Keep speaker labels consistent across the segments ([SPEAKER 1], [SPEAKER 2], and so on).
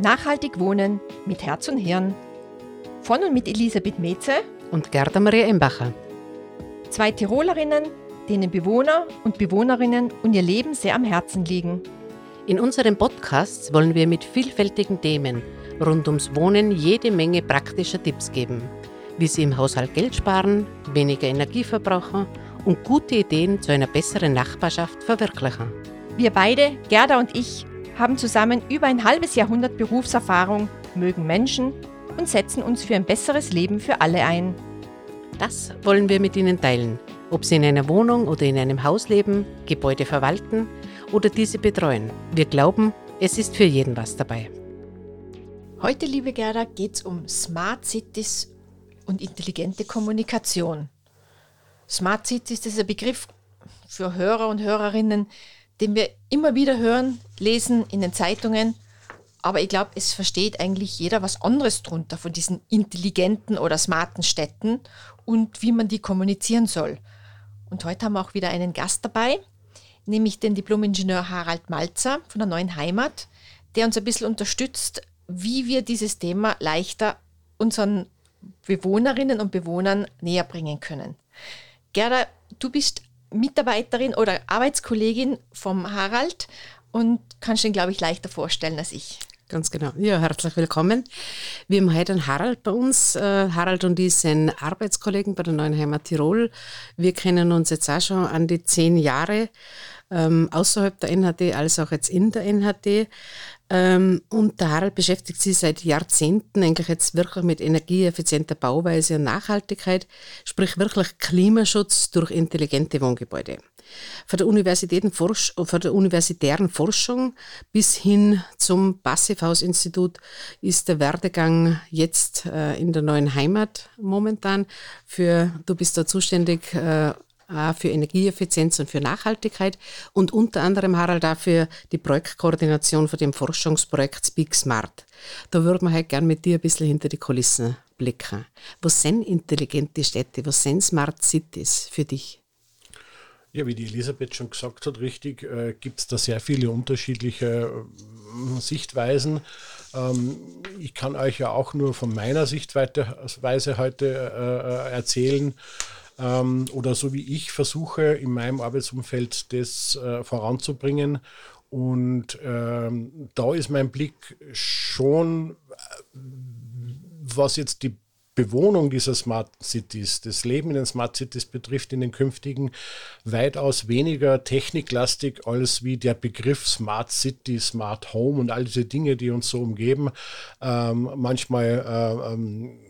[SPEAKER 1] Nachhaltig wohnen mit Herz und Hirn. Von und mit Elisabeth Metze
[SPEAKER 2] und Gerda Maria Embacher.
[SPEAKER 1] Zwei Tirolerinnen, denen Bewohner und Bewohnerinnen und ihr Leben sehr am Herzen liegen.
[SPEAKER 2] In unseren Podcasts wollen wir mit vielfältigen Themen rund ums Wohnen jede Menge praktischer Tipps geben, wie Sie im Haushalt Geld sparen, weniger Energie verbrauchen und gute Ideen zu einer besseren Nachbarschaft verwirklichen.
[SPEAKER 1] Wir beide, Gerda und ich, haben zusammen über ein halbes Jahrhundert Berufserfahrung, mögen Menschen und setzen uns für ein besseres Leben für alle ein.
[SPEAKER 2] Das wollen wir mit Ihnen teilen, ob Sie in einer Wohnung oder in einem Haus leben, Gebäude verwalten oder diese betreuen. Wir glauben, es ist für jeden was dabei.
[SPEAKER 1] Heute, liebe Gerda, geht es um Smart Cities und intelligente Kommunikation. Smart Cities, ist ein Begriff für Hörer und Hörerinnen, den wir immer wieder hören, lesen in den Zeitungen. Aber ich glaube, es versteht eigentlich jeder was anderes drunter von diesen intelligenten oder smarten Städten und wie man die kommunizieren soll. Und heute haben wir auch wieder einen Gast dabei, nämlich den Diplomingenieur Harald Malzer von der Neuen Heimat, der uns ein bisschen unterstützt, wie wir dieses Thema leichter unseren Bewohnerinnen und Bewohnern näher bringen können. Gerda, du bist Mitarbeiterin oder Arbeitskollegin vom Harald und kannst ihn, glaube ich, leichter vorstellen als ich.
[SPEAKER 2] Ganz genau. Ja, herzlich willkommen. Wir haben heute einen Harald bei uns. Äh, Harald und ich sind Arbeitskollegen bei der Neuen Heimat Tirol. Wir kennen uns jetzt auch schon an die zehn Jahre, ähm, außerhalb der NHD als auch jetzt in der NHD. Ähm, und der Harald beschäftigt sich seit Jahrzehnten eigentlich jetzt wirklich mit energieeffizienter Bauweise und Nachhaltigkeit, sprich wirklich Klimaschutz durch intelligente Wohngebäude. Von der, Universitätenforsch von der universitären Forschung bis hin zum Passivhausinstitut ist der Werdegang jetzt äh, in der neuen Heimat momentan. Für, du bist da zuständig äh, für Energieeffizienz und für Nachhaltigkeit und unter anderem Harald auch für die Projektkoordination von dem Forschungsprojekt Speak Smart. Da würde man halt gern mit dir ein bisschen hinter die Kulissen blicken. Was sind intelligente Städte? Was sind Smart Cities für dich?
[SPEAKER 3] Ja, wie die Elisabeth schon gesagt hat, richtig, äh, gibt es da sehr viele unterschiedliche äh, Sichtweisen. Ähm, ich kann euch ja auch nur von meiner Sichtweise heute äh, erzählen ähm, oder so wie ich versuche in meinem Arbeitsumfeld das äh, voranzubringen. Und ähm, da ist mein Blick schon, äh, was jetzt die Bewohnung dieser Smart Cities, das Leben in den Smart Cities betrifft in den künftigen weitaus weniger techniklastig als wie der Begriff Smart City, Smart Home und all diese Dinge, die uns so umgeben, ähm, manchmal äh, ähm,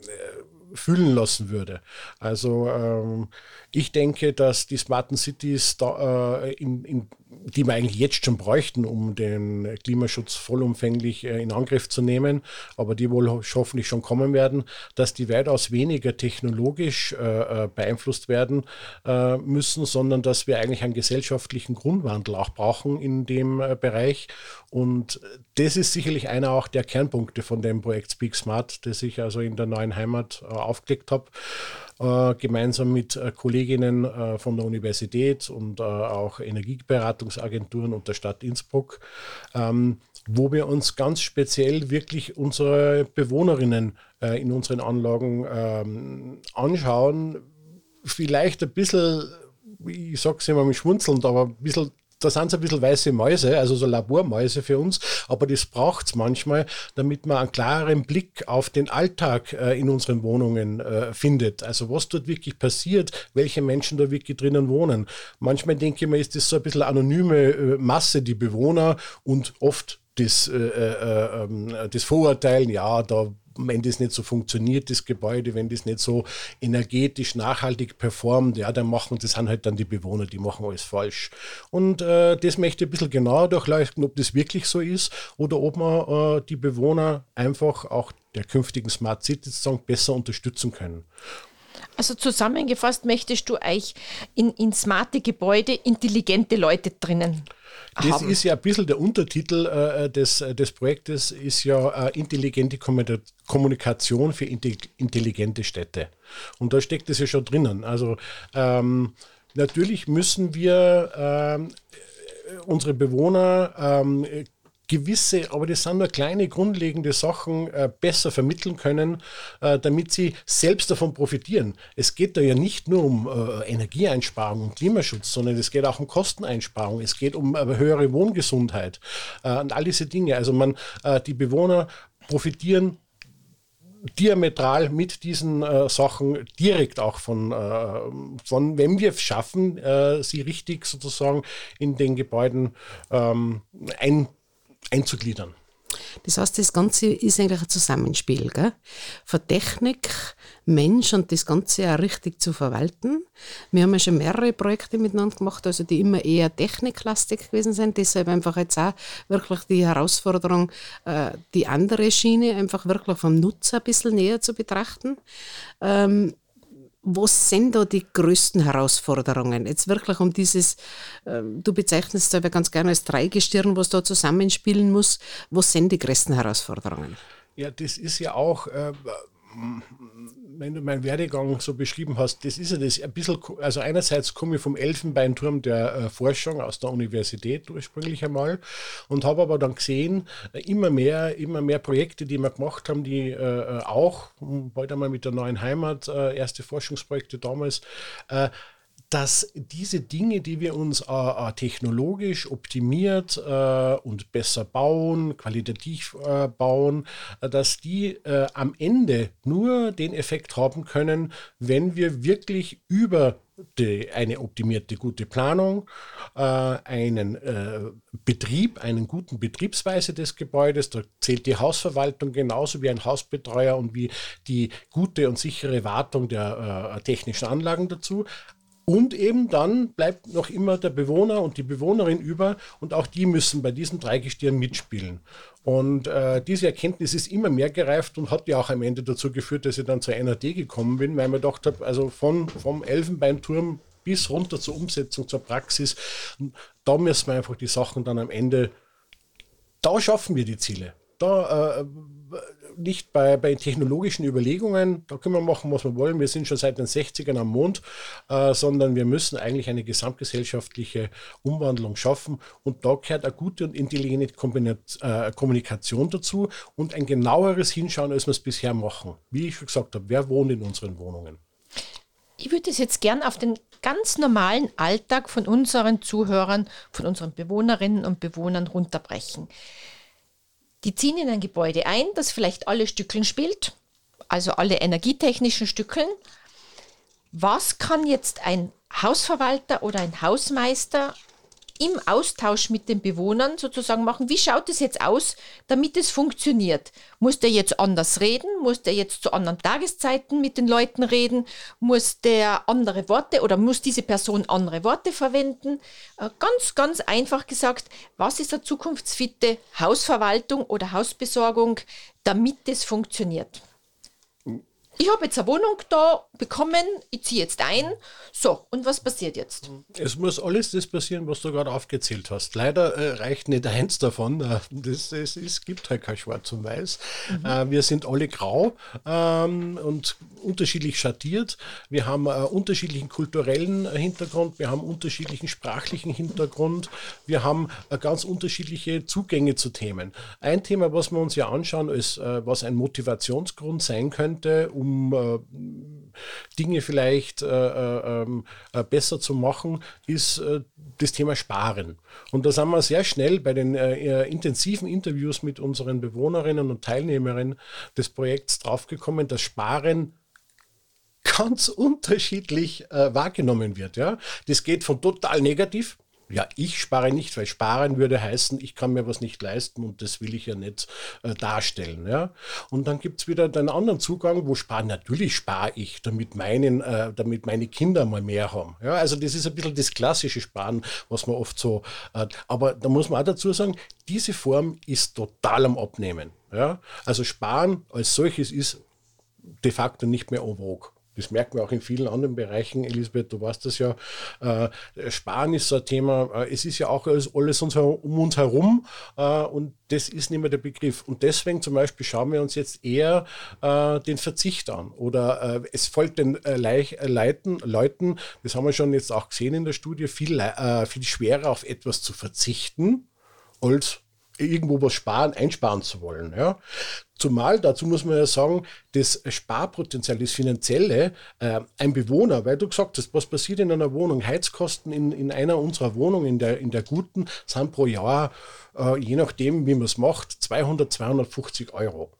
[SPEAKER 3] fühlen lassen würde. Also ähm, ich denke, dass die Smarten Cities, da, äh, in, in, die wir eigentlich jetzt schon bräuchten, um den Klimaschutz vollumfänglich äh, in Angriff zu nehmen, aber die wohl hoffentlich schon kommen werden, dass die weitaus weniger technologisch äh, äh, beeinflusst werden äh, müssen, sondern dass wir eigentlich einen gesellschaftlichen Grundwandel auch brauchen in dem äh, Bereich. Und das ist sicherlich einer auch der Kernpunkte von dem Projekt Speak Smart, das ich also in der neuen Heimat aufgelegt habe äh, gemeinsam mit äh, Kolleginnen äh, von der Universität und auch Energieberatungsagenturen und der Stadt Innsbruck, ähm, wo wir uns ganz speziell wirklich unsere Bewohnerinnen in unseren Anlagen ähm, anschauen. Vielleicht ein bisschen ich sage es immer mit schmunzelnd, aber ein bisschen da sind es ein bisschen weiße Mäuse, also so Labormäuse für uns, aber das braucht es manchmal, damit man einen klareren Blick auf den Alltag äh, in unseren Wohnungen äh, findet. Also was dort wirklich passiert, welche Menschen da wirklich drinnen wohnen. Manchmal denke ich mir, ist das so ein bisschen anonyme äh, Masse, die Bewohner und oft das, äh, äh, ähm, das Vorurteilen, ja, da wenn das nicht so funktioniert, das Gebäude, wenn das nicht so energetisch nachhaltig performt, ja, dann machen das sind halt dann die Bewohner, die machen alles falsch. Und äh, das möchte ich ein bisschen genauer durchleuchten, ob das wirklich so ist oder ob man äh, die Bewohner einfach auch der künftigen Smart City sozusagen besser unterstützen können.
[SPEAKER 1] Also zusammengefasst möchtest du euch in, in smarte Gebäude intelligente Leute drinnen
[SPEAKER 3] das haben. ist ja ein bisschen der Untertitel äh, des, äh, des Projektes, ist ja äh, intelligente Kommunikation für intelligente Städte. Und da steckt es ja schon drinnen. Also ähm, natürlich müssen wir ähm, unsere Bewohner ähm, gewisse, aber das sind nur kleine grundlegende Sachen, äh, besser vermitteln können, äh, damit sie selbst davon profitieren. Es geht da ja nicht nur um äh, Energieeinsparung und Klimaschutz, sondern es geht auch um Kosteneinsparung, es geht um äh, höhere Wohngesundheit äh, und all diese Dinge. Also man, äh, die Bewohner profitieren diametral mit diesen äh, Sachen direkt auch von, äh, von, wenn wir es schaffen, äh, sie richtig sozusagen in den Gebäuden ähm, ein, einzugliedern.
[SPEAKER 2] Das heißt, das Ganze ist eigentlich ein Zusammenspiel gell? von Technik, Mensch und das Ganze auch richtig zu verwalten. Wir haben ja schon mehrere Projekte miteinander gemacht, also die immer eher techniklastig gewesen sind. Deshalb einfach jetzt auch wirklich die Herausforderung, äh, die andere Schiene einfach wirklich vom Nutzer ein bisschen näher zu betrachten. Ähm, was sind da die größten Herausforderungen? Jetzt wirklich um dieses, ähm, du bezeichnest es aber ganz gerne als Dreigestirn, was da zusammenspielen muss. Was sind die größten Herausforderungen?
[SPEAKER 3] Ja, das ist ja auch, äh, wenn du meinen Werdegang so beschrieben hast, das ist ja das ein bisschen, also einerseits komme ich vom Elfenbeinturm der äh, Forschung aus der Universität ursprünglich einmal und habe aber dann gesehen, äh, immer mehr, immer mehr Projekte, die wir gemacht haben, die äh, auch, bald einmal mit der neuen Heimat, erste Forschungsprojekte damals, dass diese Dinge, die wir uns äh, äh, technologisch optimiert äh, und besser bauen, qualitativ äh, bauen, äh, dass die äh, am Ende nur den Effekt haben können, wenn wir wirklich über die, eine optimierte gute Planung, einen Betrieb, einen guten Betriebsweise des Gebäudes, da zählt die Hausverwaltung genauso wie ein Hausbetreuer und wie die gute und sichere Wartung der technischen Anlagen dazu, und eben dann bleibt noch immer der Bewohner und die Bewohnerin über und auch die müssen bei diesem Dreigestirn mitspielen. Und äh, diese Erkenntnis ist immer mehr gereift und hat ja auch am Ende dazu geführt, dass ich dann zur NAD gekommen bin, weil man gedacht habe, also von, vom Elfenbeinturm bis runter zur Umsetzung, zur Praxis, da müssen wir einfach die Sachen dann am Ende, da schaffen wir die Ziele. Da äh, nicht bei, bei technologischen Überlegungen, da können wir machen, was wir wollen. Wir sind schon seit den 60ern am Mond, äh, sondern wir müssen eigentlich eine gesamtgesellschaftliche Umwandlung schaffen. Und da gehört eine gute und intelligente äh, Kommunikation dazu und ein genaueres Hinschauen, als wir es bisher machen. Wie ich schon gesagt habe, wer wohnt in unseren Wohnungen?
[SPEAKER 1] Ich würde es jetzt gern auf den ganz normalen Alltag von unseren Zuhörern, von unseren Bewohnerinnen und Bewohnern runterbrechen. Die ziehen in ein Gebäude ein, das vielleicht alle Stückeln spielt, also alle energietechnischen Stückeln. Was kann jetzt ein Hausverwalter oder ein Hausmeister im Austausch mit den Bewohnern sozusagen machen, wie schaut es jetzt aus, damit es funktioniert? Muss der jetzt anders reden? Muss der jetzt zu anderen Tageszeiten mit den Leuten reden? Muss der andere Worte oder muss diese Person andere Worte verwenden? Äh, ganz, ganz einfach gesagt, was ist eine zukunftsfitte Hausverwaltung oder Hausbesorgung, damit es funktioniert? ich habe jetzt eine Wohnung da bekommen, ich ziehe jetzt ein. So, und was passiert jetzt?
[SPEAKER 3] Es muss alles das passieren, was du gerade aufgezählt hast. Leider äh, reicht nicht eins davon. Äh, das, es gibt halt kein Schwarz und Weiß. Mhm. Äh, wir sind alle grau ähm, und unterschiedlich schattiert. Wir haben äh, unterschiedlichen kulturellen Hintergrund, wir haben unterschiedlichen sprachlichen Hintergrund, wir haben äh, ganz unterschiedliche Zugänge zu Themen. Ein Thema, was wir uns ja anschauen, ist, äh, was ein Motivationsgrund sein könnte, um Dinge vielleicht äh, äh, ähm, äh, besser zu machen, ist äh, das Thema Sparen. Und da sind wir sehr schnell bei den äh, intensiven Interviews mit unseren Bewohnerinnen und Teilnehmerinnen des Projekts draufgekommen, dass Sparen ganz unterschiedlich wahrgenommen wird. Ja? Das geht von total negativ ja, ich spare nicht, weil sparen würde heißen, ich kann mir was nicht leisten und das will ich ja nicht äh, darstellen. Ja? Und dann gibt es wieder den anderen Zugang, wo sparen, natürlich spare ich, damit, meinen, äh, damit meine Kinder mal mehr haben. Ja? Also das ist ein bisschen das klassische Sparen, was man oft so, äh, aber da muss man auch dazu sagen, diese Form ist total am Abnehmen. Ja? Also Sparen als solches ist de facto nicht mehr en vogue. Das merken wir auch in vielen anderen Bereichen. Elisabeth, du weißt das ja. Äh, Sparen ist so ein Thema. Äh, es ist ja auch alles, alles um uns herum äh, und das ist nicht mehr der Begriff. Und deswegen zum Beispiel schauen wir uns jetzt eher äh, den Verzicht an. Oder äh, es folgt den äh, Leuten, Leuten, das haben wir schon jetzt auch gesehen in der Studie, viel, viel schwerer auf etwas zu verzichten, als irgendwo was sparen, einsparen zu wollen. Ja. Zumal, dazu muss man ja sagen, das Sparpotenzial, das Finanzielle, äh, ein Bewohner, weil du gesagt hast, was passiert in einer Wohnung? Heizkosten in, in einer unserer Wohnungen, in der, in der guten, sind pro Jahr, äh, je nachdem, wie man es macht, 200, 250 Euro.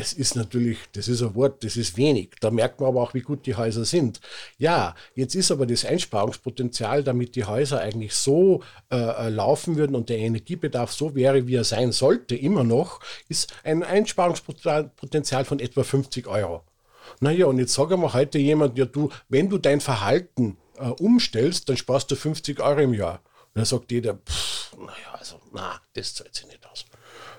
[SPEAKER 3] Das ist natürlich, das ist ein Wort, das ist wenig. Da merkt man aber auch, wie gut die Häuser sind. Ja, jetzt ist aber das Einsparungspotenzial, damit die Häuser eigentlich so äh, äh laufen würden und der Energiebedarf so wäre, wie er sein sollte, immer noch, ist ein Einsparungspotenzial von etwa 50 Euro. Naja, und jetzt sage mal heute jemand, ja du, wenn du dein Verhalten äh, umstellst, dann sparst du 50 Euro im Jahr. Und dann sagt jeder, pff, naja, also, na, das zahlt sich nicht aus.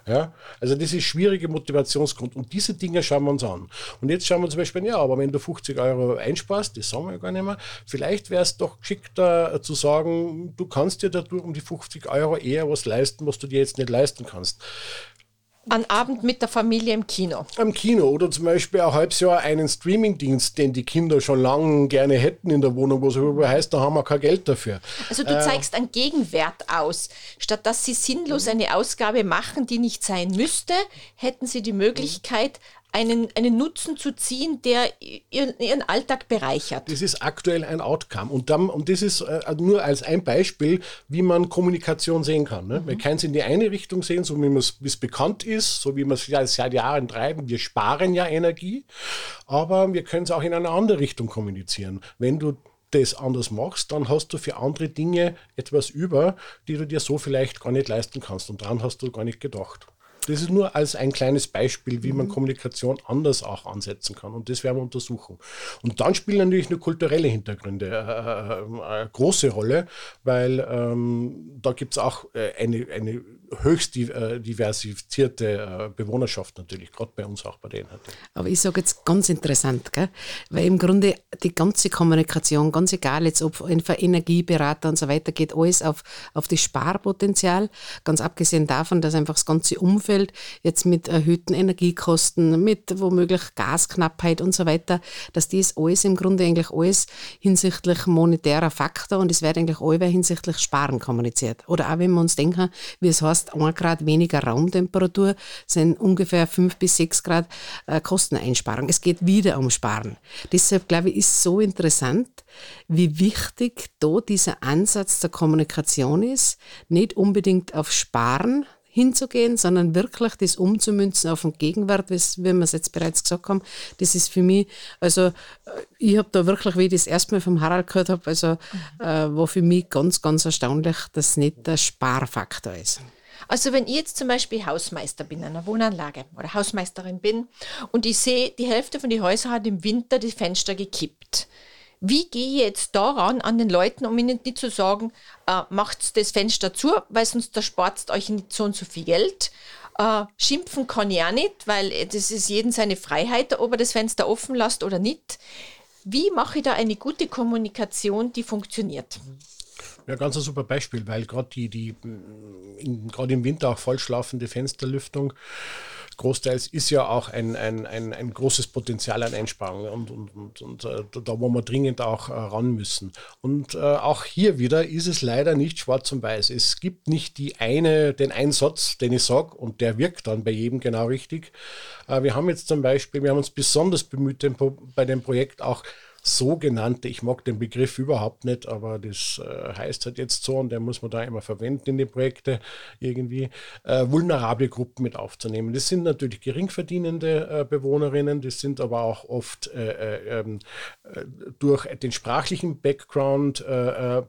[SPEAKER 3] Ja? Also das ist schwierige Motivationsgrund. Und diese Dinge schauen wir uns an. Und jetzt schauen wir zum Beispiel, ja, aber wenn du 50 Euro einsparst, das sagen wir ja gar nicht mehr, vielleicht wäre es doch geschickter zu sagen, du kannst dir dadurch um die 50 Euro eher was leisten, was du dir jetzt nicht leisten kannst
[SPEAKER 1] einen Abend mit der Familie im Kino.
[SPEAKER 3] Am Kino oder zum Beispiel ein halbes Jahr einen Streamingdienst, den die Kinder schon lange gerne hätten in der Wohnung, wo es aber heißt, da haben wir kein Geld dafür.
[SPEAKER 1] Also du äh, zeigst einen Gegenwert aus. Statt dass sie sinnlos eine Ausgabe machen, die nicht sein müsste, hätten sie die Möglichkeit, einen, einen Nutzen zu ziehen, der ihren, ihren Alltag bereichert.
[SPEAKER 3] Das ist aktuell ein Outcome. Und, dann, und das ist äh, nur als ein Beispiel, wie man Kommunikation sehen kann. Ne? Mhm. Man kann es in die eine Richtung sehen, so wie es bekannt ist, so wie wir es ja seit Jahren treiben. Wir sparen ja Energie, aber wir können es auch in eine andere Richtung kommunizieren. Wenn du das anders machst, dann hast du für andere Dinge etwas über, die du dir so vielleicht gar nicht leisten kannst. Und daran hast du gar nicht gedacht. Das ist nur als ein kleines Beispiel, wie man. Kommunikation anders auch ansetzen kann. Und das werden wir untersuchen. Und dann spielen natürlich nur kulturelle Hintergründe äh, äh, eine große Rolle, weil ähm, da gibt es auch äh, eine, eine höchst äh, diversifizierte äh, Bewohnerschaft natürlich, gerade bei uns auch bei denen.
[SPEAKER 2] Aber ich sage jetzt ganz interessant, gell? weil im Grunde die ganze Kommunikation, ganz egal jetzt ob für Energieberater und so weiter, geht alles auf, auf das Sparpotenzial, ganz abgesehen davon, dass einfach das ganze Umfeld jetzt mit erhöhten Energiekosten, mit womöglich Gasknappheit und so weiter, dass das alles im Grunde eigentlich alles hinsichtlich monetärer Faktor und es wird eigentlich alles hinsichtlich Sparen kommuniziert. Oder auch wenn wir uns denken, wie es heißt, 1 Grad weniger Raumtemperatur sind ungefähr 5 bis 6 Grad äh, Kosteneinsparung. Es geht wieder um Sparen. Deshalb glaube ich, ist so interessant, wie wichtig da dieser Ansatz der Kommunikation ist. Nicht unbedingt auf Sparen, hinzugehen, sondern wirklich das umzumünzen auf den Gegenwart, wie wir es jetzt bereits gesagt haben. Das ist für mich, also äh, ich habe da wirklich, wie ich das erstmal vom Harald gehört habe, also äh, war für mich ganz, ganz erstaunlich, dass es nicht der Sparfaktor ist.
[SPEAKER 1] Also wenn ich jetzt zum Beispiel Hausmeister bin in einer Wohnanlage oder Hausmeisterin bin und ich sehe, die Hälfte von den Häusern hat im Winter die Fenster gekippt. Wie gehe ich jetzt daran an den Leuten, um ihnen nicht zu sagen, äh, macht das Fenster zu, weil sonst da spart euch nicht so und so viel Geld. Äh, schimpfen kann ich auch nicht, weil das ist jedem seine Freiheit, ob er das Fenster offen lässt oder nicht. Wie mache ich da eine gute Kommunikation, die funktioniert?
[SPEAKER 3] Ja, ganz ein super Beispiel, weil gerade die, die gerade im Winter auch vollschlafende Fensterlüftung großteils ist ja auch ein, ein, ein, ein großes Potenzial an Einsparungen und, und, und, und äh, da, wo wir dringend auch äh, ran müssen. Und äh, auch hier wieder ist es leider nicht schwarz und weiß. Es gibt nicht die eine, den Einsatz, den ich sage und der wirkt dann bei jedem genau richtig. Äh, wir haben jetzt zum Beispiel, wir haben uns besonders bemüht, bei dem Projekt auch sogenannte, ich mag den Begriff überhaupt nicht, aber das äh, heißt halt jetzt so und der muss man da immer verwenden in die Projekte irgendwie, äh, vulnerable Gruppen mit aufzunehmen. Das sind natürlich geringverdienende äh, Bewohnerinnen, das sind aber auch oft äh, äh, ähm, äh, durch den sprachlichen Background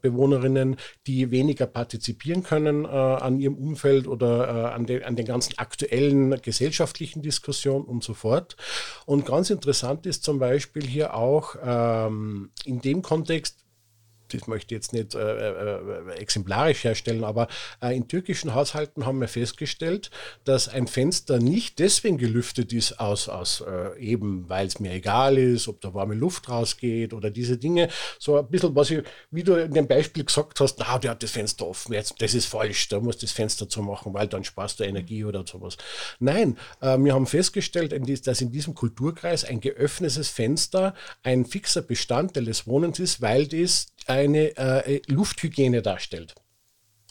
[SPEAKER 3] Bewohnerinnen, die weniger partizipieren können an ihrem Umfeld oder an, den, an den ganzen aktuellen gesellschaftlichen Diskussionen und so fort. Und ganz interessant ist zum Beispiel hier auch, ähm, in dem Kontext das möchte ich jetzt nicht äh, äh, exemplarisch herstellen, aber äh, in türkischen Haushalten haben wir festgestellt, dass ein Fenster nicht deswegen gelüftet ist, aus, aus äh, eben, weil es mir egal ist, ob da warme Luft rausgeht oder diese Dinge. So ein bisschen, was ich, wie du in dem Beispiel gesagt hast, na, der hat das Fenster offen, jetzt, das ist falsch, da muss das Fenster zu machen, weil dann sparst du Energie oder sowas. Nein, äh, wir haben festgestellt, dass in diesem Kulturkreis ein geöffnetes Fenster ein fixer Bestandteil des Wohnens ist, weil das eine äh, Lufthygiene darstellt.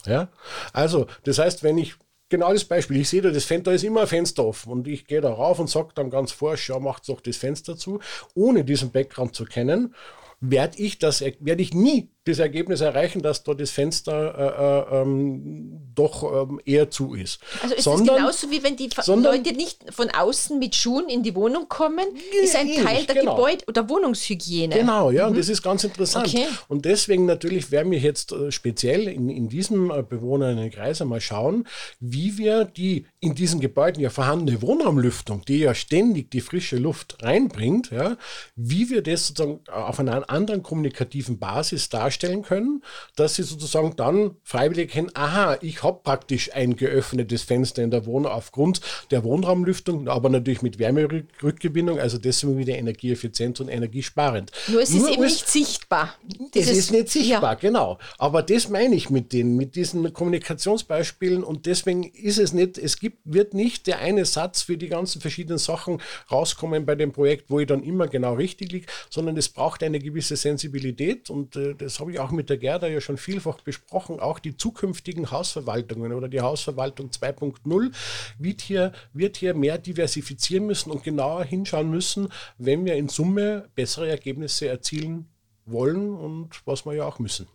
[SPEAKER 3] Ja? Also, das heißt, wenn ich genau das Beispiel. Ich sehe da, das Fenster, ist immer ein Fenster offen und ich gehe da rauf und sage dann ganz forsch, ja, macht doch das Fenster zu, ohne diesen Background zu kennen werde ich das, werde ich nie das Ergebnis erreichen, dass da das Fenster äh, äh, ähm, doch ähm, eher zu ist.
[SPEAKER 1] Also ist sondern, es genauso wie wenn die sondern, Leute nicht von außen mit Schuhen in die Wohnung kommen, ist ein Teil der genau. Gebäude- oder Wohnungshygiene.
[SPEAKER 3] Genau, ja, mhm. und das ist ganz interessant. Okay. Und deswegen natürlich werden wir jetzt äh, speziell in, in diesem äh, Bewohnerinnenkreis einmal schauen, wie wir die in diesen Gebäuden ja vorhandene Wohnraumlüftung, die ja ständig die frische Luft reinbringt, ja, wie wir das sozusagen auf einer anderen kommunikativen Basis darstellen können, dass sie sozusagen dann freiwillig erkennen, aha, ich habe praktisch ein geöffnetes Fenster in der Wohnung aufgrund der Wohnraumlüftung, aber natürlich mit Wärmerückgewinnung, also deswegen wieder energieeffizient und energiesparend.
[SPEAKER 1] Nur es Nur ist eben nicht sichtbar.
[SPEAKER 3] es ist nicht sichtbar, ja. genau. Aber das meine ich mit den, mit diesen Kommunikationsbeispielen und deswegen ist es nicht, es gibt, wird nicht der eine Satz für die ganzen verschiedenen Sachen rauskommen bei dem Projekt, wo ich dann immer genau richtig liege, sondern es braucht eine gewisse Sensibilität und äh, das habe ich auch mit der Gerda ja schon vielfach besprochen, auch die zukünftigen Hausverwaltungen oder die Hausverwaltung 2.0 wird hier, wird hier mehr diversifizieren müssen und genauer hinschauen müssen, wenn wir in Summe bessere Ergebnisse erzielen wollen und was wir ja auch müssen.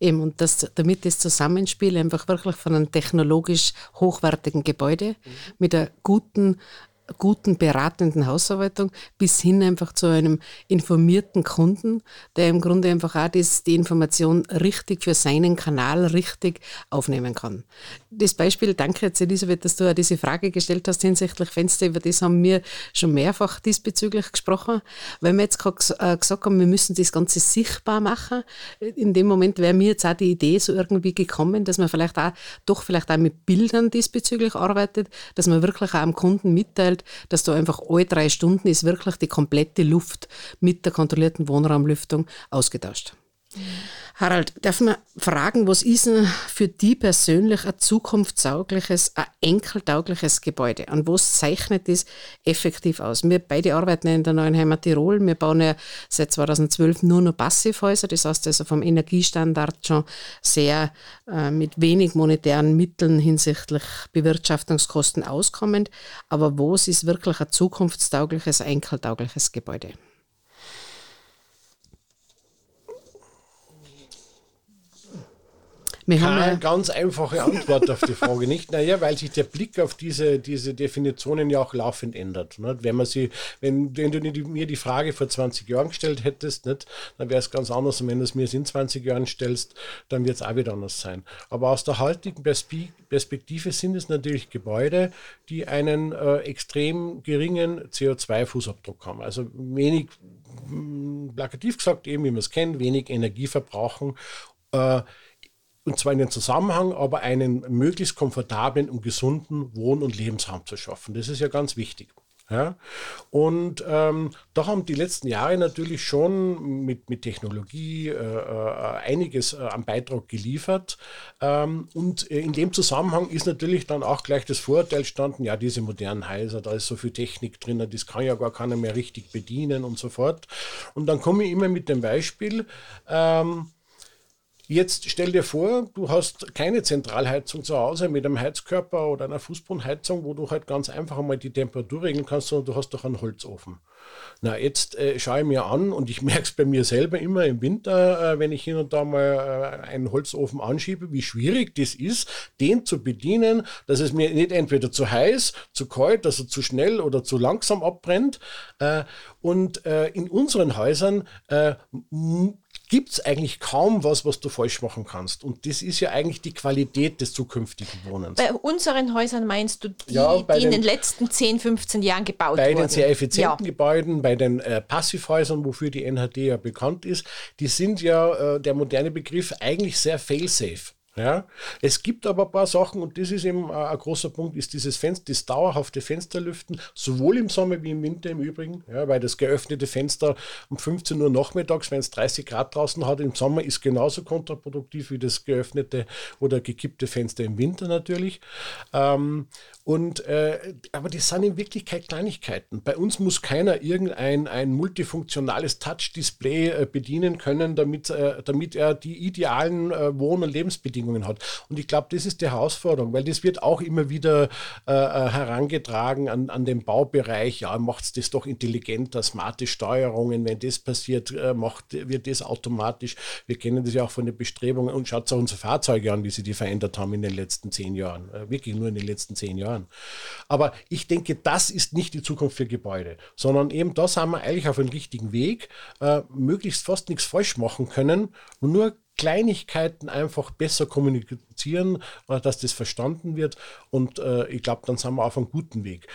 [SPEAKER 2] Eben, und das, damit das Zusammenspiel einfach wirklich von einem technologisch hochwertigen Gebäude mhm. mit einer guten guten beratenden Hausverwaltung bis hin einfach zu einem informierten Kunden, der im Grunde einfach auch das, die Information richtig für seinen Kanal richtig aufnehmen kann. Das Beispiel, danke jetzt Elisabeth, dass du auch diese Frage gestellt hast hinsichtlich Fenster, über das haben wir schon mehrfach diesbezüglich gesprochen, weil wir jetzt äh, gesagt haben, wir müssen das Ganze sichtbar machen. In dem Moment wäre mir jetzt auch die Idee so irgendwie gekommen, dass man vielleicht auch doch vielleicht auch mit Bildern diesbezüglich arbeitet, dass man wirklich auch am Kunden mitteilt, festgestellt, dass da einfach alle drei Stunden ist wirklich die komplette Luft mit der kontrollierten Wohnraumlüftung ausgetauscht. Harald, darf man fragen, was ist denn für die persönlich ein zukunftstaugliches, ein enkeltaugliches Gebäude? An was zeichnet das effektiv aus? Wir beide arbeiten in der Neuen Heimat Tirol. Wir bauen ja seit 2012 nur noch Passivhäuser. Das heißt also vom Energiestandard schon sehr äh, mit wenig monetären Mitteln hinsichtlich Bewirtschaftungskosten auskommend. Aber was ist wirklich ein zukunftstaugliches, enkeltaugliches Gebäude?
[SPEAKER 3] Wir Keine haben ganz einfache Antwort auf die Frage nicht. Naja, weil sich der Blick auf diese, diese Definitionen ja auch laufend ändert. Nicht? Wenn man sie, wenn, wenn du mir die Frage vor 20 Jahren gestellt hättest, nicht, dann wäre es ganz anders. Und wenn du es mir in 20 Jahren stellst, dann wird es auch wieder anders sein. Aber aus der heutigen Perspektive sind es natürlich Gebäude, die einen äh, extrem geringen CO2-Fußabdruck haben. Also wenig, hm, plakativ gesagt, eben wie man es kennt, wenig Energie verbrauchen. Äh, und zwar in den Zusammenhang, aber einen möglichst komfortablen und gesunden Wohn- und Lebensraum zu schaffen. Das ist ja ganz wichtig. Ja? Und ähm, da haben die letzten Jahre natürlich schon mit, mit Technologie äh, äh, einiges äh, am Beitrag geliefert. Ähm, und in dem Zusammenhang ist natürlich dann auch gleich das Vorurteil standen, ja, diese modernen Häuser, da ist so viel Technik drin, das kann ja gar keiner mehr richtig bedienen und so fort. Und dann komme ich immer mit dem Beispiel, ähm, Jetzt stell dir vor, du hast keine Zentralheizung zu Hause mit einem Heizkörper oder einer Fußbodenheizung, wo du halt ganz einfach einmal die Temperatur regeln kannst, sondern du hast doch einen Holzofen. Na, jetzt äh, schaue ich mir an und ich merke es bei mir selber immer im Winter, äh, wenn ich hin und da mal äh, einen Holzofen anschiebe, wie schwierig das ist, den zu bedienen, dass es mir nicht entweder zu heiß, zu kalt, also zu schnell oder zu langsam abbrennt. Äh, und äh, in unseren Häusern äh, gibt es eigentlich kaum was, was du falsch machen kannst. Und das ist ja eigentlich die Qualität des zukünftigen Wohnens.
[SPEAKER 1] Bei unseren Häusern meinst du die, ja, die den, in den letzten 10, 15 Jahren gebaut
[SPEAKER 3] bei
[SPEAKER 1] wurden?
[SPEAKER 3] Bei den sehr effizienten ja. Gebäuden, bei den äh, Passivhäusern, wofür die NHD ja bekannt ist, die sind ja, äh, der moderne Begriff, eigentlich sehr fail-safe. Ja, es gibt aber ein paar Sachen und das ist eben äh, ein großer Punkt, ist dieses Fenster, das dauerhafte Fensterlüften, sowohl im Sommer wie im Winter im Übrigen, ja, weil das geöffnete Fenster um 15 Uhr nachmittags, wenn es 30 Grad draußen hat, im Sommer ist genauso kontraproduktiv wie das geöffnete oder gekippte Fenster im Winter natürlich. Ähm, und, äh, aber das sind in Wirklichkeit Kleinigkeiten. Bei uns muss keiner irgendein ein multifunktionales Touch-Display äh, bedienen können, damit, äh, damit er die idealen äh, Wohn- und Lebensbedingungen Bestrebungen hat. Und ich glaube, das ist die Herausforderung, weil das wird auch immer wieder äh, äh herangetragen an, an den Baubereich. Ja, macht das doch intelligenter, smarte Steuerungen. Wenn das passiert, äh, macht, wird das automatisch. Wir kennen das ja auch von den Bestrebungen und schaut auch unsere Fahrzeuge an, wie sie die verändert haben in den letzten zehn Jahren. Äh, wirklich nur in den letzten zehn Jahren. Aber ich denke, das ist nicht die Zukunft für Gebäude, sondern eben da sind wir eigentlich auf einem richtigen Weg, äh, möglichst fast nichts falsch machen können und nur Kleinigkeiten einfach besser kommunizieren, äh, dass das verstanden wird. Und äh, ich glaube, dann sind wir auf einem guten Weg.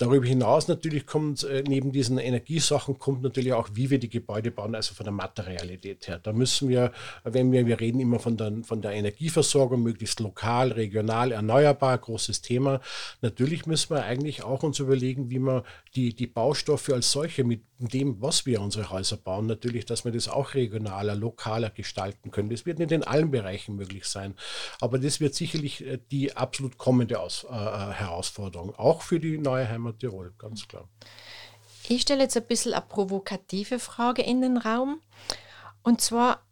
[SPEAKER 3] Darüber hinaus natürlich kommt äh, neben diesen Energiesachen kommt natürlich auch, wie wir die Gebäude bauen, also von der Materialität her. Da müssen wir, wenn wir, wir reden immer von der, von der Energieversorgung, möglichst lokal, regional, erneuerbar, großes Thema. Natürlich müssen wir eigentlich auch uns überlegen, wie man die, die Baustoffe als solche mit dem, was wir unsere Häuser bauen, natürlich, dass wir das auch regionaler, lokaler gestalten können. Das wird nicht in allen Bereichen möglich sein, aber das wird sicherlich äh, die absolut kommende Aus, äh, äh, Herausforderung, auch für die neue Heimat Tirol, ganz klar.
[SPEAKER 1] Ich stelle jetzt ein bisschen eine provokative Frage in den Raum. Und zwar,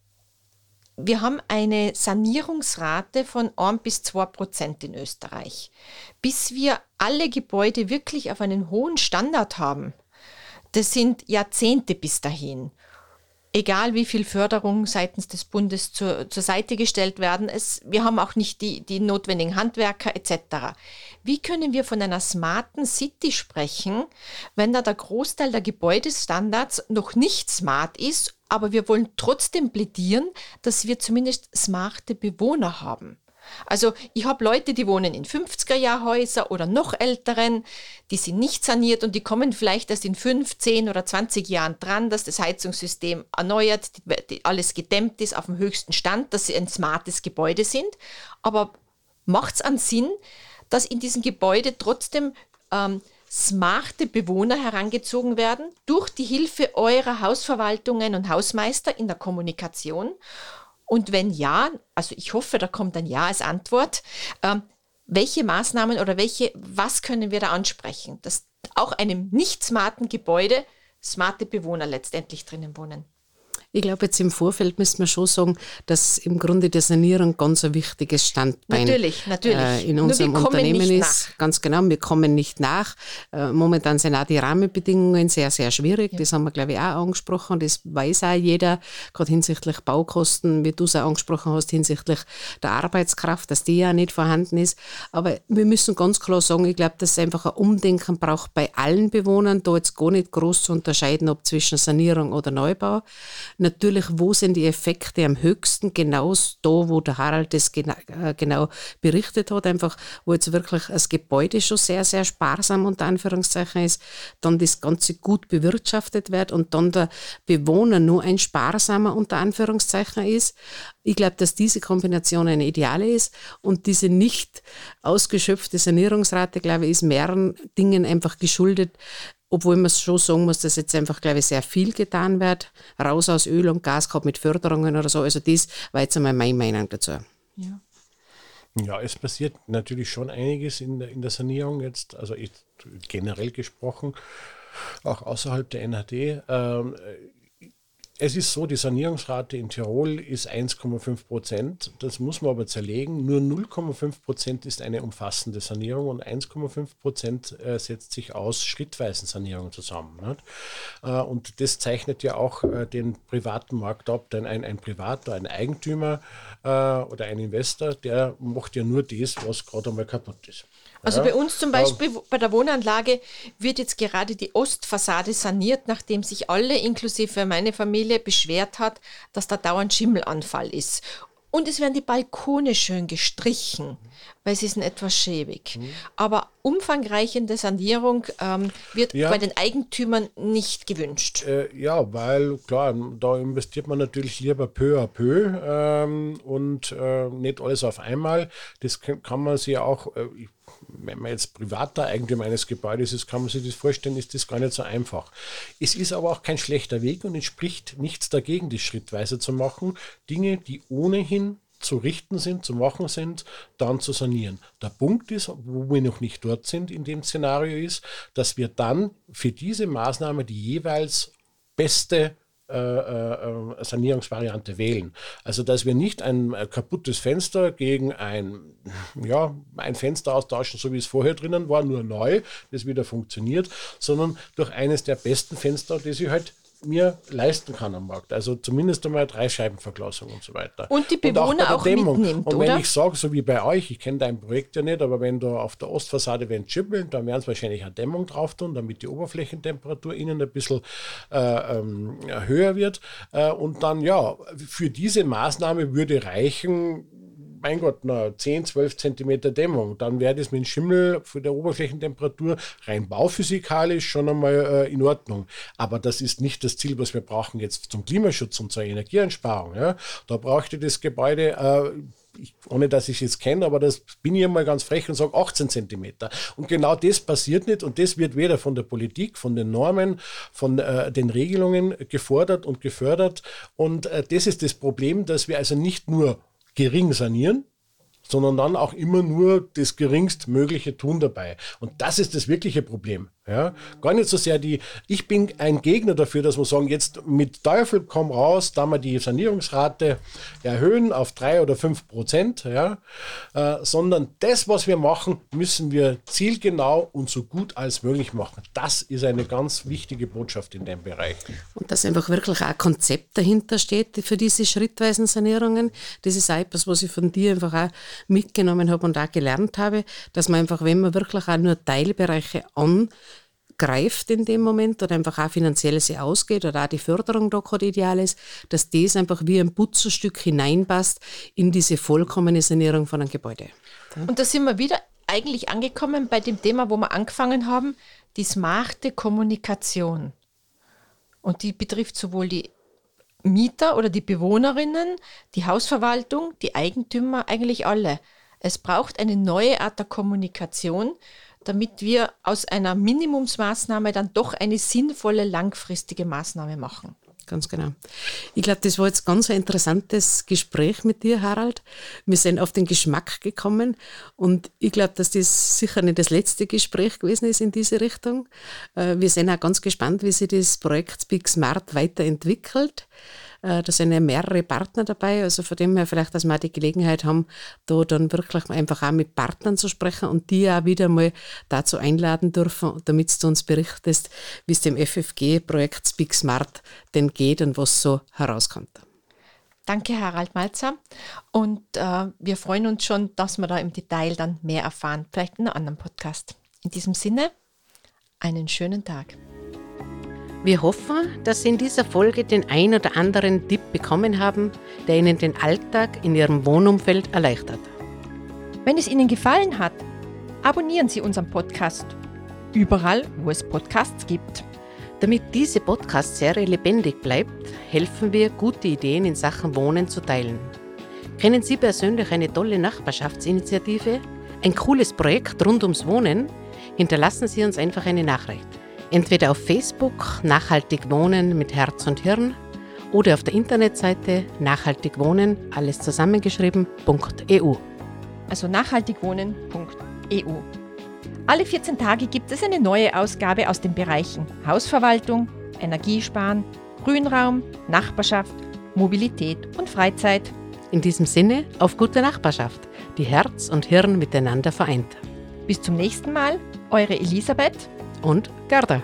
[SPEAKER 1] wir haben eine Sanierungsrate von 1 bis 2 Prozent in Österreich. Bis wir alle Gebäude wirklich auf einen hohen Standard haben, das sind Jahrzehnte bis dahin. Egal wie viel Förderung seitens des Bundes zur, zur Seite gestellt werden, es, wir haben auch nicht die, die notwendigen Handwerker etc. Wie können wir von einer smarten City sprechen, wenn da der Großteil der Gebäudestandards noch nicht smart ist, aber wir wollen trotzdem plädieren, dass wir zumindest smarte Bewohner haben? Also ich habe Leute, die wohnen in 50er-Jahr-Häuser oder noch älteren, die sind nicht saniert und die kommen vielleicht erst in 15 oder 20 Jahren dran, dass das Heizungssystem erneuert, alles gedämmt ist auf dem höchsten Stand, dass sie ein smartes Gebäude sind. Aber macht es an Sinn, dass in diesem Gebäude trotzdem ähm, smarte Bewohner herangezogen werden durch die Hilfe eurer Hausverwaltungen und Hausmeister in der Kommunikation? Und wenn ja, also ich hoffe, da kommt ein Ja als Antwort, ähm, welche Maßnahmen oder welche, was können wir da ansprechen, dass auch einem nicht smarten Gebäude smarte Bewohner letztendlich drinnen wohnen?
[SPEAKER 2] Ich glaube, jetzt im Vorfeld müssen wir schon sagen, dass im Grunde die Sanierung ganz ein wichtiges Standbein
[SPEAKER 1] natürlich, natürlich. Äh,
[SPEAKER 2] in unserem Unternehmen ist. Nach. Ganz genau, wir kommen nicht nach. Äh, momentan sind auch die Rahmenbedingungen sehr, sehr schwierig. Ja. Das haben wir, glaube ich, auch angesprochen. Das weiß auch jeder, gerade hinsichtlich Baukosten, wie du es auch angesprochen hast, hinsichtlich der Arbeitskraft, dass die ja nicht vorhanden ist. Aber wir müssen ganz klar sagen, ich glaube, dass es einfach ein Umdenken braucht bei allen Bewohnern, da jetzt gar nicht groß zu unterscheiden, ob zwischen Sanierung oder Neubau. Natürlich, wo sind die Effekte am höchsten? Genau da, wo der Harald das genau, genau berichtet hat, einfach, wo jetzt wirklich das Gebäude schon sehr, sehr sparsam unter Anführungszeichen ist, dann das Ganze gut bewirtschaftet wird und dann der Bewohner nur ein sparsamer unter Anführungszeichen ist. Ich glaube, dass diese Kombination eine ideale ist und diese nicht ausgeschöpfte Sanierungsrate, glaube ich, ist mehreren Dingen einfach geschuldet, obwohl man schon sagen muss, dass jetzt einfach, glaube ich, sehr viel getan wird. Raus aus Öl und Gas, gerade mit Förderungen oder so. Also das war jetzt einmal meine Meinung dazu.
[SPEAKER 3] Ja. Ja, es passiert natürlich schon einiges in der, in der Sanierung jetzt, also generell gesprochen, auch außerhalb der NHD. Ähm, es ist so, die Sanierungsrate in Tirol ist 1,5 Prozent. Das muss man aber zerlegen. Nur 0,5 Prozent ist eine umfassende Sanierung und 1,5 Prozent äh, setzt sich aus schrittweisen Sanierungen zusammen. Äh, und das zeichnet ja auch äh, den privaten Markt ab. Denn ein, ein Privater, ein Eigentümer oder ein Investor, der macht ja nur das, was gerade einmal kaputt ist.
[SPEAKER 1] Also ja. bei uns zum Beispiel, bei der Wohnanlage wird jetzt gerade die Ostfassade saniert, nachdem sich alle, inklusive meine Familie, beschwert hat, dass da dauernd Schimmelanfall ist. Und es werden die Balkone schön gestrichen, weil sie sind etwas schäbig. Mhm. Aber umfangreichende Sanierung ähm, wird ja. bei den Eigentümern nicht gewünscht.
[SPEAKER 3] Äh, ja, weil klar, da investiert man natürlich lieber peu à peu ähm, und äh, nicht alles auf einmal. Das kann, kann man sich auch, äh, wenn man jetzt privater Eigentümer eines Gebäudes ist, kann man sich das vorstellen, ist das gar nicht so einfach. Es ist aber auch kein schlechter Weg und es spricht nichts dagegen, das schrittweise zu machen. Dinge, die ohnehin zu richten sind, zu machen sind, dann zu sanieren. Der Punkt ist, wo wir noch nicht dort sind in dem Szenario ist, dass wir dann für diese Maßnahme die jeweils beste äh, äh, Sanierungsvariante wählen. Also dass wir nicht ein äh, kaputtes Fenster gegen ein, ja, ein Fenster austauschen, so wie es vorher drinnen war, nur neu, das wieder funktioniert, sondern durch eines der besten Fenster, die sie halt mir leisten kann am Markt. Also zumindest einmal drei Scheibenverglasung und so weiter.
[SPEAKER 1] Und die Bewohner und auch, auch mitnimmt,
[SPEAKER 3] Und wenn oder? ich sage, so wie bei euch, ich kenne dein Projekt ja nicht, aber wenn du auf der Ostfassade wenn chippeln, dann werden sie wahrscheinlich eine Dämmung drauf tun, damit die Oberflächentemperatur innen ein bisschen äh, ähm, höher wird. Äh, und dann, ja, für diese Maßnahme würde reichen, mein Gott, na, 10, 12 Zentimeter Dämmung, dann wäre das mit dem Schimmel für der Oberflächentemperatur rein bauphysikalisch schon einmal äh, in Ordnung. Aber das ist nicht das Ziel, was wir brauchen jetzt zum Klimaschutz und zur Energieeinsparung. Ja. Da bräuchte das Gebäude äh, ich, ohne dass ich es kenne, aber das bin ich mal ganz frech und sage 18 Zentimeter. Und genau das passiert nicht und das wird weder von der Politik, von den Normen, von äh, den Regelungen gefordert und gefördert. Und äh, das ist das Problem, dass wir also nicht nur gering sanieren, sondern dann auch immer nur das geringstmögliche tun dabei. Und das ist das wirkliche Problem. Ja, gar nicht so sehr die, ich bin ein Gegner dafür, dass wir sagen, jetzt mit Teufel komm raus, da wir die Sanierungsrate erhöhen auf drei oder fünf Prozent, ja, äh, sondern das, was wir machen, müssen wir zielgenau und so gut als möglich machen. Das ist eine ganz wichtige Botschaft in dem Bereich.
[SPEAKER 2] Und dass einfach wirklich auch ein Konzept dahinter steht für diese schrittweisen Sanierungen. Das ist auch etwas, was ich von dir einfach auch mitgenommen habe und auch gelernt habe, dass man einfach, wenn man wirklich auch nur Teilbereiche an greift in dem Moment oder einfach auch finanziell sie ausgeht oder auch die Förderung da gerade ideal ist, dass das einfach wie ein Putzerstück hineinpasst in diese vollkommene Sanierung von einem Gebäude.
[SPEAKER 1] Und da sind wir wieder eigentlich angekommen bei dem Thema, wo wir angefangen haben, die smarte Kommunikation. Und die betrifft sowohl die Mieter oder die Bewohnerinnen, die Hausverwaltung, die Eigentümer, eigentlich alle. Es braucht eine neue Art der Kommunikation, damit wir aus einer Minimumsmaßnahme dann doch eine sinnvolle langfristige Maßnahme machen.
[SPEAKER 2] Ganz genau. Ich glaube, das war jetzt ganz ein interessantes Gespräch mit dir, Harald. Wir sind auf den Geschmack gekommen und ich glaube, dass das sicher nicht das letzte Gespräch gewesen ist in diese Richtung. Äh, wir sind auch ganz gespannt, wie sich das Projekt Speak Smart weiterentwickelt. Äh, da sind ja mehrere Partner dabei, also von dem her vielleicht, dass wir die Gelegenheit haben, da dann wirklich einfach auch mit Partnern zu sprechen und die auch wieder mal dazu einladen dürfen, damit du uns berichtest, wie es dem FFG-Projekt Speak Smart denn geht und was so herauskommt.
[SPEAKER 1] Danke, Harald Malzer. Und äh, wir freuen uns schon, dass wir da im Detail dann mehr erfahren, vielleicht in einem anderen Podcast. In diesem Sinne, einen schönen Tag.
[SPEAKER 2] Wir hoffen, dass Sie in dieser Folge den ein oder anderen Tipp bekommen haben, der Ihnen den Alltag in Ihrem Wohnumfeld erleichtert.
[SPEAKER 1] Wenn es Ihnen gefallen hat, abonnieren Sie unseren Podcast überall, wo es Podcasts gibt.
[SPEAKER 2] Damit diese Podcast-Serie lebendig bleibt, helfen wir, gute Ideen in Sachen Wohnen zu teilen. Kennen Sie persönlich eine tolle Nachbarschaftsinitiative? Ein cooles Projekt rund ums Wohnen? Hinterlassen Sie uns einfach eine Nachricht. Entweder auf Facebook Nachhaltig Wohnen mit Herz und Hirn oder auf der Internetseite Nachhaltig Wohnen, alles zusammengeschrieben.eu.
[SPEAKER 1] Also nachhaltigwohnen.eu. Alle 14 Tage gibt es eine neue Ausgabe aus den Bereichen Hausverwaltung, Energiesparen, Grünraum, Nachbarschaft, Mobilität und Freizeit.
[SPEAKER 2] In diesem Sinne auf gute Nachbarschaft, die Herz und Hirn miteinander vereint.
[SPEAKER 1] Bis zum nächsten Mal, eure Elisabeth
[SPEAKER 2] und Gerda.